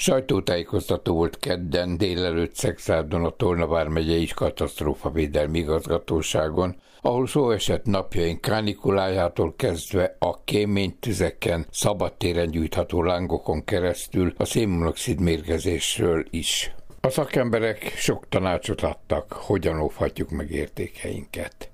Sajtótájékoztató volt kedden délelőtt Szexárdon a Tolna vármegyei katasztrófavédelmi igazgatóságon, ahol szó esett napjaink kánikulájától kezdve a kéménytüzeken szabadtéren gyújtható lángokon keresztül a szénmonoxid mérgezésről is. A szakemberek sok tanácsot adtak, hogyan óvhatjuk meg értékeinket.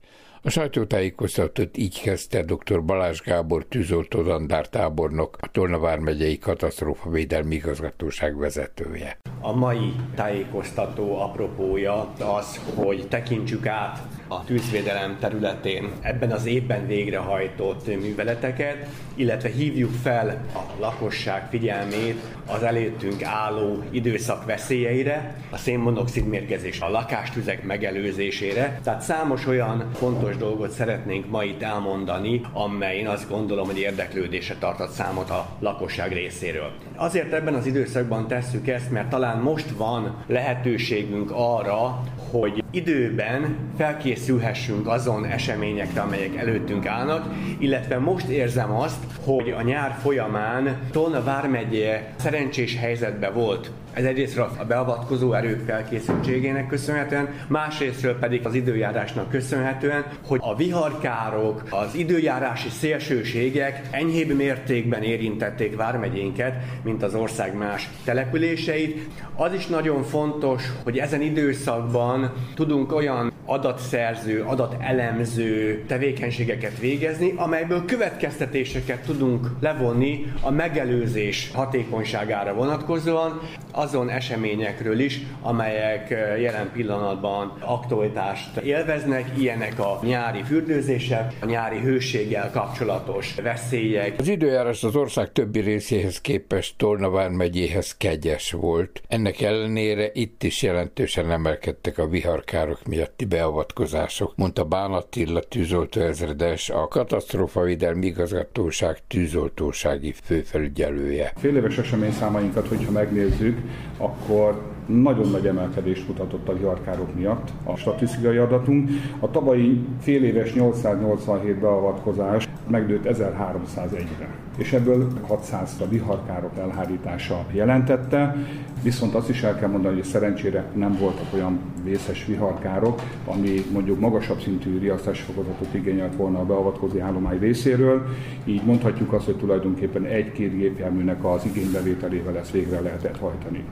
A sajtótájékoztatót így kezdte dr. Balázs Gábor tűzoltó tábornok, a Tolna megyei katasztrófavédelmi igazgatóság vezetője. A mai tájékoztató apropója az, hogy tekintsük át a tűzvédelem területén ebben az évben végrehajtott műveleteket, illetve hívjuk fel a lakosság figyelmét az előttünk álló időszak veszélyeire, a szénmonoxid mérgezés, a lakástüzek megelőzésére. Tehát számos olyan fontos dolgot szeretnénk ma itt elmondani, amely én azt gondolom, hogy érdeklődése tartott számot a lakosság részéről. Azért ebben az időszakban tesszük ezt, mert talán most van lehetőségünk arra, hogy időben felkészülhessünk azon eseményekre, amelyek előttünk állnak, illetve most érzem azt, hogy a nyár folyamán Tolna vármegye szerencsés helyzetbe volt. Ez egyrésztről a beavatkozó erők felkészültségének köszönhetően, másrésztről pedig az időjárásnak köszönhetően, hogy a viharkárok, az időjárási szélsőségek enyhébb mértékben érintették vármegyénket, mint az ország más településeit. Az is nagyon fontos, hogy ezen időszakban tudunk olyan adatszerző, adatelemző tevékenységeket végezni, amelyből következtetéseket tudunk levonni a megelőzés hatékonyságára vonatkozóan, azon eseményekről is, amelyek jelen pillanatban aktualitást élveznek, ilyenek a nyári fürdőzések, a nyári hőséggel kapcsolatos veszélyek. Az időjárás az ország többi részéhez képest Tornavár megyéhez kegyes volt. Ennek ellenére itt is jelentősen emelkedtek a viharkárok miatti beavatkozások, mondta Bán Attila tűzoltó ezredes, a katasztrófavédelmi igazgatóság tűzoltósági főfelügyelője. Fél éves eseményszámainkat, hogyha megnézzük, akkor nagyon nagy emelkedést mutatott a viharkárok miatt a statisztikai adatunk. A tavalyi fél éves 887 beavatkozás megnőtt 1301-re, és ebből 600 a viharkárok elhárítása jelentette, viszont azt is el kell mondani, hogy szerencsére nem voltak olyan vészes viharkárok, ami mondjuk magasabb szintű riasztási fokozatot igényelt volna a beavatkozó állomány részéről, így mondhatjuk azt, hogy tulajdonképpen egy-két gépjárműnek az igénybevételével ezt végre lehetett hajtani.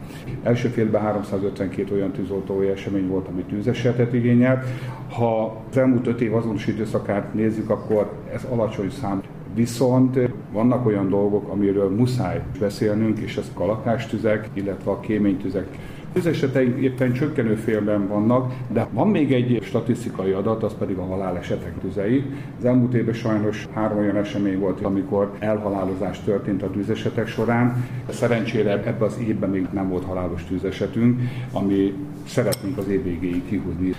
Első félben 352 olyan tűzoltói esemény volt, ami tűzesetet igényelt. Ha az elmúlt öt év azonos időszakát nézzük, akkor ez alacsony szám. Viszont vannak olyan dolgok, amiről muszáj beszélnünk, és ezek a lakástüzek, illetve a kéménytüzek Tüzeseteink éppen csökkenő félben vannak, de van még egy statisztikai adat, az pedig a halálesetek tüzei. Az elmúlt évben sajnos három olyan esemény volt, amikor elhalálozás történt a tűzesetek során. Szerencsére ebben az évben még nem volt halálos tűzesetünk, ami szeretnénk az év végéig kihúzni.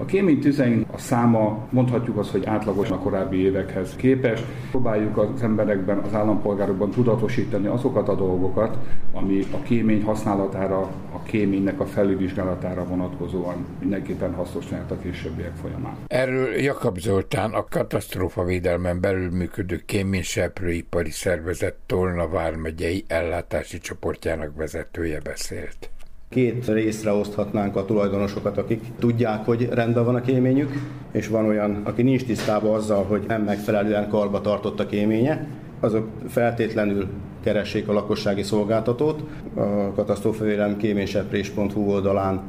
A kémény tüzein a száma mondhatjuk azt, hogy átlagos a korábbi évekhez képest. Próbáljuk az emberekben, az állampolgárokban tudatosítani azokat a dolgokat, ami a kémény használatára, a kéménynek a felülvizsgálatára vonatkozóan mindenképpen hasznos lehet a későbbiek folyamán. Erről Jakab Zoltán, a katasztrófavédelmen belül működő kéményseprőipari szervezet Tolna vármegyei ellátási csoportjának vezetője beszélt. Két részre oszthatnánk a tulajdonosokat, akik tudják, hogy rendben van a kéményük, és van olyan, aki nincs tisztában azzal, hogy nem megfelelően karba tartott a kéménye, azok feltétlenül keressék a lakossági szolgáltatót. A katasztrófavélem kéményseprés.hu oldalán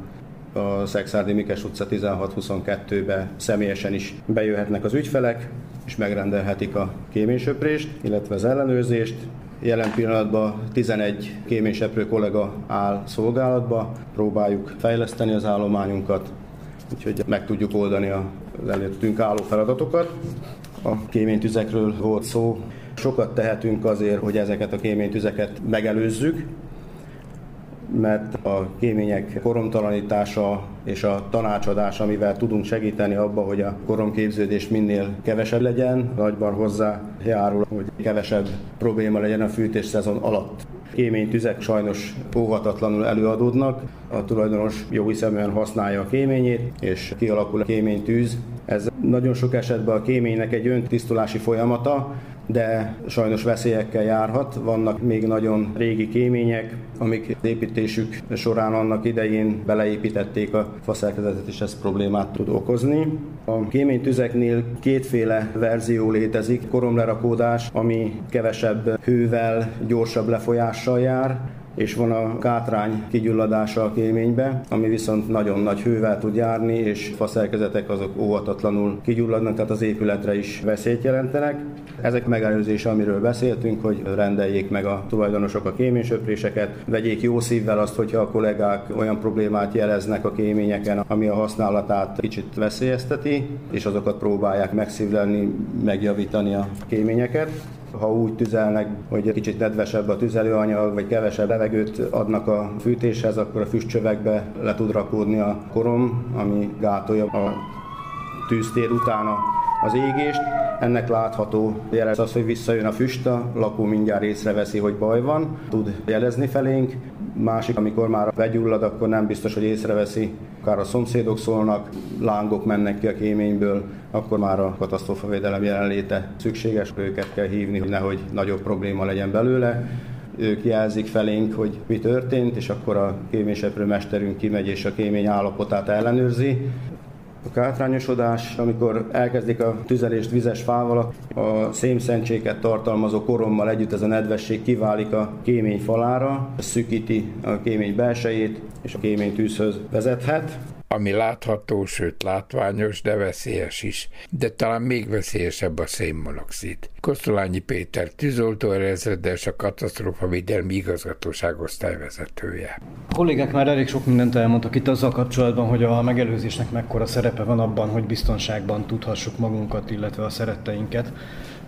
a Szexárdi Mikes utca 1622-be személyesen is bejöhetnek az ügyfelek, és megrendelhetik a kéménysöprést, illetve az ellenőrzést, Jelen pillanatban 11 kéményseprő kollega áll szolgálatba, próbáljuk fejleszteni az állományunkat, úgyhogy meg tudjuk oldani az előttünk álló feladatokat. A kéménytüzekről volt szó. Sokat tehetünk azért, hogy ezeket a kéménytüzeket megelőzzük, mert a kémények koromtalanítása és a tanácsadás, amivel tudunk segíteni abba, hogy a koromképződés minél kevesebb legyen, nagyban hozzá járul, hogy kevesebb probléma legyen a fűtés szezon alatt. Kéménytüzek sajnos óvatatlanul előadódnak, a tulajdonos jó hiszeműen használja a kéményét, és kialakul a kéménytűz. Ez nagyon sok esetben a kéménynek egy öntisztulási folyamata, de sajnos veszélyekkel járhat. Vannak még nagyon régi kémények, amik építésük során annak idején beleépítették a faszerkezetet, és ez problémát tud okozni. A kéménytüzeknél kétféle verzió létezik, koromlerakódás, ami kevesebb hővel, gyorsabb lefolyással jár, és van a kátrány kigyulladása a kéménybe, ami viszont nagyon nagy hővel tud járni, és a szerkezetek azok óvatatlanul kigyulladnak, tehát az épületre is veszélyt jelentenek. Ezek megelőzése, amiről beszéltünk, hogy rendeljék meg a tulajdonosok a kéménysöpréseket, vegyék jó szívvel azt, hogyha a kollégák olyan problémát jeleznek a kéményeken, ami a használatát kicsit veszélyezteti, és azokat próbálják megszívlelni, megjavítani a kéményeket ha úgy tüzelnek, hogy kicsit nedvesebb a tüzelőanyag, vagy kevesebb levegőt adnak a fűtéshez, akkor a füstcsövekbe le tud rakódni a korom, ami gátolja a tűztér utána az égést. Ennek látható jelez az, hogy visszajön a füst, a lakó mindjárt észreveszi, hogy baj van, tud jelezni felénk. Másik, amikor már begyullad, akkor nem biztos, hogy észreveszi, akár a szomszédok szólnak, lángok mennek ki a kéményből, akkor már a katasztrófavédelem jelenléte szükséges, őket kell hívni, hogy nehogy nagyobb probléma legyen belőle. Ők jelzik felénk, hogy mi történt, és akkor a kéményseprő mesterünk kimegy és a kémény állapotát ellenőrzi, a kátrányosodás, amikor elkezdik a tüzelést vizes fával, a szénszentséget tartalmazó korommal együtt ez a nedvesség kiválik a kémény falára, szűkíti a kémény belsejét, és a kémény tűzhöz vezethet ami látható, sőt látványos, de veszélyes is. De talán még veszélyesebb a szénmonoxid. Kosztolányi Péter, tűzoltó ezredes, a katasztrófa védelmi igazgatóság osztályvezetője. A kollégák már elég sok mindent elmondtak itt azzal kapcsolatban, hogy a megelőzésnek mekkora szerepe van abban, hogy biztonságban tudhassuk magunkat, illetve a szeretteinket.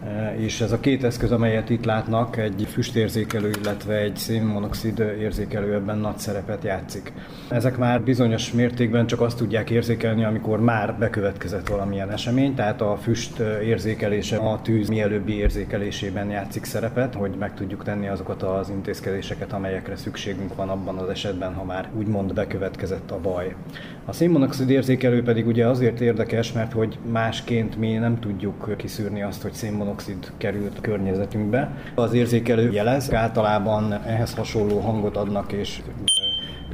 Eh, és ez a két eszköz, amelyet itt látnak, egy füstérzékelő, illetve egy szénmonoxid érzékelő ebben nagy szerepet játszik. Ezek már bizonyos mértékben csak azt tudják érzékelni, amikor már bekövetkezett valamilyen esemény, tehát a füst érzékelése a tűz mielőbbi érzékelésében játszik szerepet, hogy meg tudjuk tenni azokat az intézkedéseket, amelyekre szükségünk van abban az esetben, ha már úgymond bekövetkezett a baj. A szénmonoxid érzékelő pedig ugye azért érdekes, mert hogy másként mi nem tudjuk kiszűrni azt, hogy szénmonoxid került a környezetünkbe. Az érzékelő jelez, általában ehhez hasonló hangot adnak, és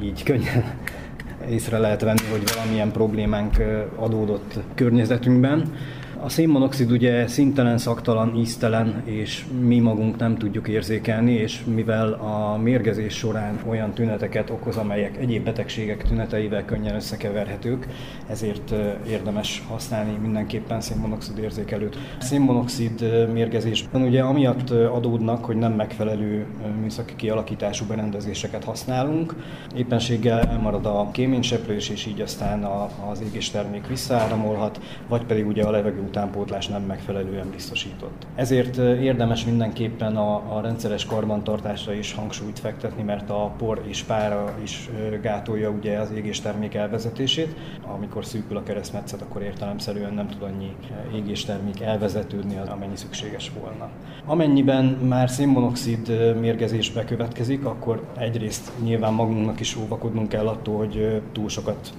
így könnyen észre lehet venni, hogy valamilyen problémánk adódott környezetünkben. A szénmonoxid ugye szintelen, szaktalan, íztelen, és mi magunk nem tudjuk érzékelni, és mivel a mérgezés során olyan tüneteket okoz, amelyek egyéb betegségek tüneteivel könnyen összekeverhetők, ezért érdemes használni mindenképpen szénmonoxid érzékelőt. A szénmonoxid mérgezésben ugye amiatt adódnak, hogy nem megfelelő műszaki kialakítású berendezéseket használunk, éppenséggel elmarad a kéményseprés, és így aztán az égéstermék visszaáramolhat, vagy pedig ugye a levegő utánpótlás nem megfelelően biztosított. Ezért érdemes mindenképpen a, a rendszeres karbantartásra is hangsúlyt fektetni, mert a por és pára is gátolja ugye az égéstermék elvezetését. Amikor szűkül a keresztmetszet, akkor értelemszerűen nem tud annyi égéstermék elvezetődni, amennyi szükséges volna. Amennyiben már szénmonoxid mérgezés bekövetkezik, akkor egyrészt nyilván magunknak is óvakodnunk kell attól, hogy túl sokat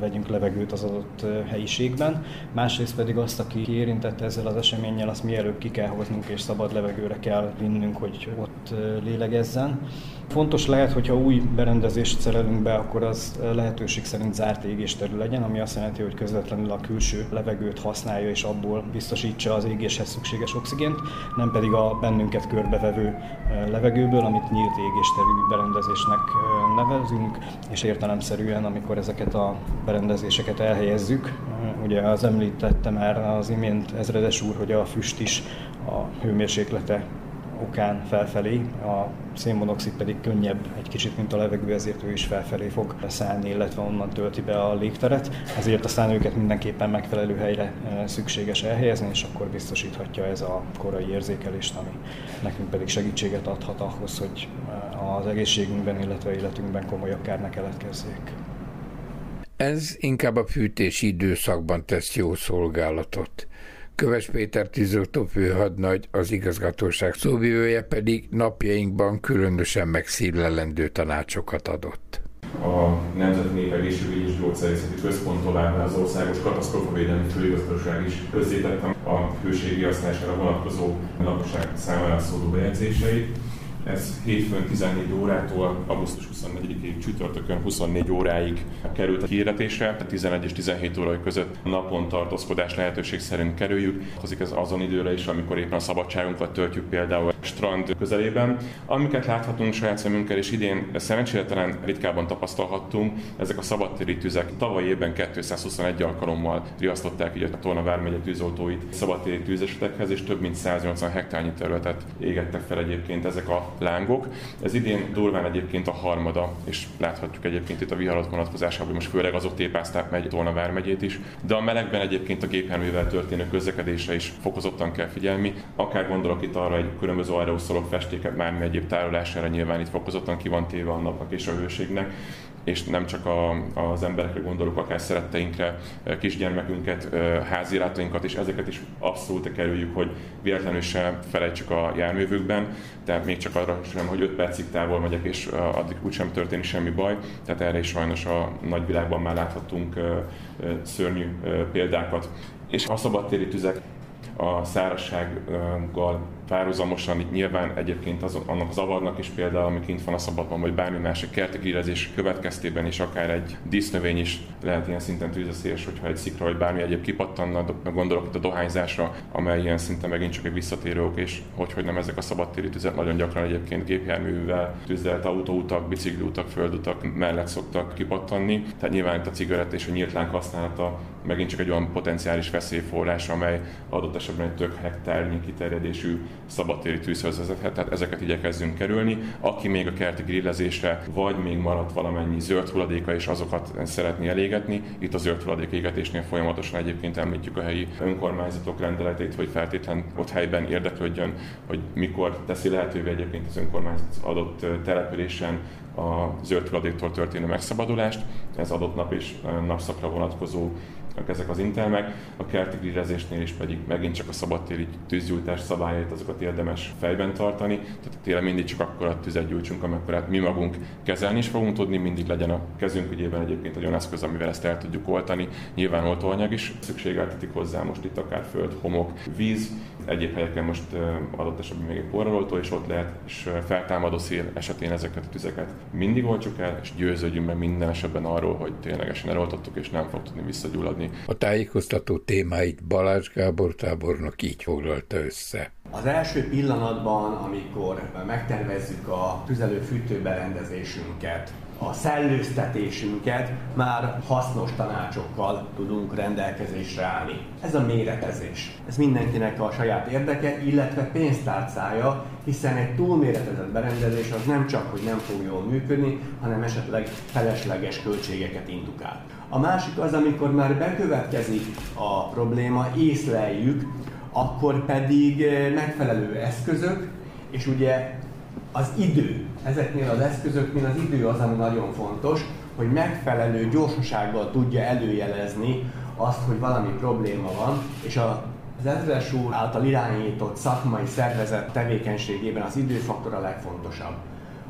vegyünk levegőt az adott helyiségben, másrészt pedig azt, aki érintett ezzel az eseménnyel, azt mielőbb ki kell hoznunk és szabad levegőre kell vinnünk, hogy ott lélegezzen. Fontos lehet, hogyha új berendezést szerelünk be, akkor az lehetőség szerint zárt égésterű legyen, ami azt jelenti, hogy közvetlenül a külső levegőt használja és abból biztosítsa az égéshez szükséges oxigént, nem pedig a bennünket körbevevő levegőből, amit nyílt égésterű berendezésnek nevezünk, és értelemszerűen, amikor ezeket a berendezéseket elhelyezzük, ugye az említette már az imént ezredes úr, hogy a füst is a hőmérséklete okán felfelé, a szénmonoxid pedig könnyebb egy kicsit, mint a levegő, ezért ő is felfelé fog szállni, illetve onnan tölti be a légteret. Ezért aztán őket mindenképpen megfelelő helyre e, szükséges elhelyezni, és akkor biztosíthatja ez a korai érzékelést, ami nekünk pedig segítséget adhat ahhoz, hogy e, az egészségünkben, illetve életünkben komolyabb kár ne keletkezzék. Ez inkább a fűtési időszakban tesz jó szolgálatot. Köves Péter tűzoltó főhadnagy, az igazgatóság szóvivője pedig napjainkban különösen megszívlelendő tanácsokat adott. a Nemzeti és Gyógyszerészeti Központtól áll az Országos Katasztrófavédelmi Főigazgatóság is közzétettem a hőségi használására vonatkozó lakosság számára szóló bejegyzéseit. Ez hétfőn 14 órától augusztus 24-ig csütörtökön 24 óráig került a kiirdetésre, 11 és 17 óra között napon tartózkodás lehetőség szerint kerüljük. Hozik ez azon időre is, amikor éppen a szabadságunkat töltjük például strand közelében. Amiket láthatunk saját szemünkkel, és idén szerencsére talán ritkában tapasztalhattunk, ezek a szabadtéri tüzek. Tavaly évben 221 alkalommal riasztották így a Torna vármegye tűzoltóit szabadtéri tűzesetekhez, és több mint 180 hektárnyi területet égettek fel egyébként ezek a lángok. Ez idén durván egyébként a harmada, és láthatjuk egyébként itt a viharat vonatkozásában, hogy most főleg azok tépázták megy Tolna vármegyét is, de a melegben egyébként a gépjárművel történő közlekedésre is fokozottan kell figyelni. Akár gondolok itt arra egy különböző aeroszolok festéket, már egyéb tárolására nyilván itt fokozottan ki van téve a napnak és a hőségnek és nem csak a, az emberekre gondolok, akár szeretteinkre, kisgyermekünket, háziratoinkat, és ezeket is abszolút kerüljük, hogy véletlenül sem felejtsük a járművükben, tehát még csak arra sem, hogy 5 percig távol megyek, és addig úgysem történik semmi baj, tehát erre is sajnos a nagyvilágban már láthatunk szörnyű példákat. És a szabadtéri tüzek a szárazsággal párhuzamosan nyilván egyébként az, annak az avarnak is például, ami kint van a szabadban, vagy bármi másik kerti grillezés következtében is akár egy dísznövény is lehet ilyen szinten tűzeszélyes, hogyha egy szikra vagy bármi egyéb kipattanna, gondolok itt a dohányzásra, amely ilyen szinten megint csak egy visszatérő ok, és hogy, hogy nem ezek a szabadtéri tüzek nagyon gyakran egyébként gépjárművel tüzelt autóutak, bicikliutak, földutak mellett szoktak kipattanni. Tehát nyilván itt a cigarett és a nyílt láng használata megint csak egy olyan potenciális veszélyforrás, amely adott esetben egy több hektárnyi kiterjedésű szabadtéri tűzhöz vezethet, tehát ezeket igyekezzünk kerülni. Aki még a kerti grillezésre, vagy még maradt valamennyi zöld hulladéka, és azokat szeretné elégetni, itt a zöld hulladék égetésnél folyamatosan egyébként említjük a helyi önkormányzatok rendeletét, hogy feltétlen ott helyben érdeklődjön, hogy mikor teszi lehetővé egyébként az önkormányzat adott településen a zöld hulladéktól történő megszabadulást. Ez adott nap és napszakra vonatkozó ezek az intelmek, a kerti grillezésnél is pedig megint csak a szabadtéri tűzgyújtás szabályait, azokat érdemes fejben tartani, tehát tényleg mindig csak akkor a tüzet gyújtsunk, hát mi magunk kezelni is fogunk tudni, mindig legyen a kezünk ügyében egyébként egy olyan eszköz, amivel ezt el tudjuk oltani. Nyilván oltóanyag is szükségeltetik hozzá, most itt akár föld, homok, víz, egyéb helyeken most adott esetben még egy porraloltó is ott lehet, és feltámadó szél esetén ezeket a tüzeket mindig oltsuk el, és győződjünk meg minden esetben arról, hogy ténylegesen eloltottuk, és nem fog tudni visszagyulladni. A tájékoztató témáit Balázs Gábor tábornok így foglalta össze. Az első pillanatban, amikor megtervezzük a tüzelő-fűtő berendezésünket, a szellőztetésünket már hasznos tanácsokkal tudunk rendelkezésre állni. Ez a méretezés. Ez mindenkinek a saját érdeke, illetve pénztárcája, hiszen egy túlméretezett berendezés az nem csak, hogy nem fog jól működni, hanem esetleg felesleges költségeket indukál. A másik az, amikor már bekövetkezik a probléma, észleljük, akkor pedig megfelelő eszközök, és ugye az idő, ezeknél az eszközöknél az idő az, ami nagyon fontos, hogy megfelelő gyorsasággal tudja előjelezni azt, hogy valami probléma van, és a az ezres úr által irányított szakmai szervezet tevékenységében az időfaktor a legfontosabb.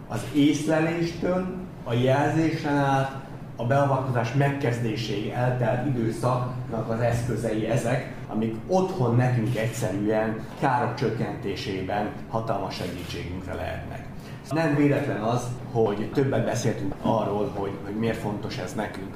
Az észleléstől, a jelzésen át, a beavatkozás megkezdéséig eltelt időszaknak az eszközei ezek, amik otthon nekünk egyszerűen károk csökkentésében hatalmas segítségünkre lehetnek. Nem véletlen az, hogy többet beszéltünk arról, hogy, hogy miért fontos ez nekünk.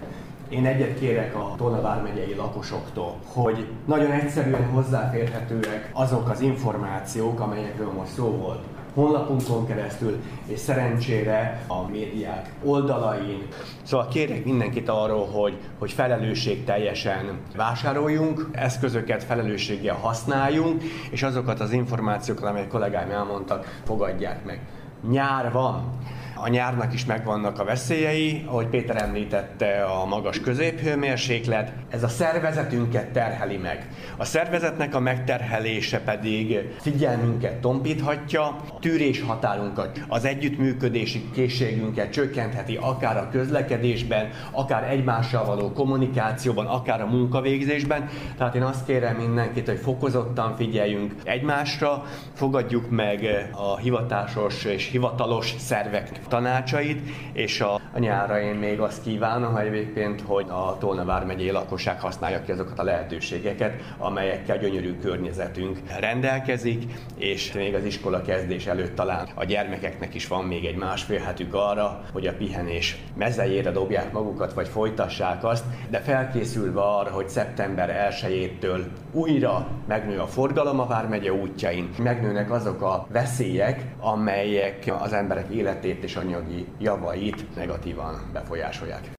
Én egyet kérek a Tolna vármegyei lakosoktól, hogy nagyon egyszerűen hozzáférhetőek azok az információk, amelyekről most szó volt honlapunkon keresztül, és szerencsére a médiák oldalain. Szóval kérek mindenkit arról, hogy, hogy felelősség teljesen vásároljunk, eszközöket felelősséggel használjunk, és azokat az információkat, amelyek kollégáim elmondtak, fogadják meg. Nyár van, a nyárnak is megvannak a veszélyei, ahogy Péter említette, a magas középhőmérséklet. Ez a szervezetünket terheli meg. A szervezetnek a megterhelése pedig figyelmünket tompíthatja, a tűrés határunkat, az együttműködési készségünket csökkentheti akár a közlekedésben, akár egymással való kommunikációban, akár a munkavégzésben. Tehát én azt kérem mindenkit, hogy fokozottan figyeljünk egymásra, fogadjuk meg a hivatásos és hivatalos szervek tanácsait, és a, a nyára én még azt kívánom egyébként, hogy a Tolna vármegyei lakosság használja ki azokat a lehetőségeket, amelyekkel gyönyörű környezetünk rendelkezik, és még az iskola kezdés előtt talán a gyermekeknek is van még egy másfél hetük arra, hogy a pihenés mezejére dobják magukat, vagy folytassák azt, de felkészülve arra, hogy szeptember 1-től újra megnő a forgalom a Vármegye útjain, megnőnek azok a veszélyek, amelyek az emberek életét és anyagi javait negatívan befolyásolják.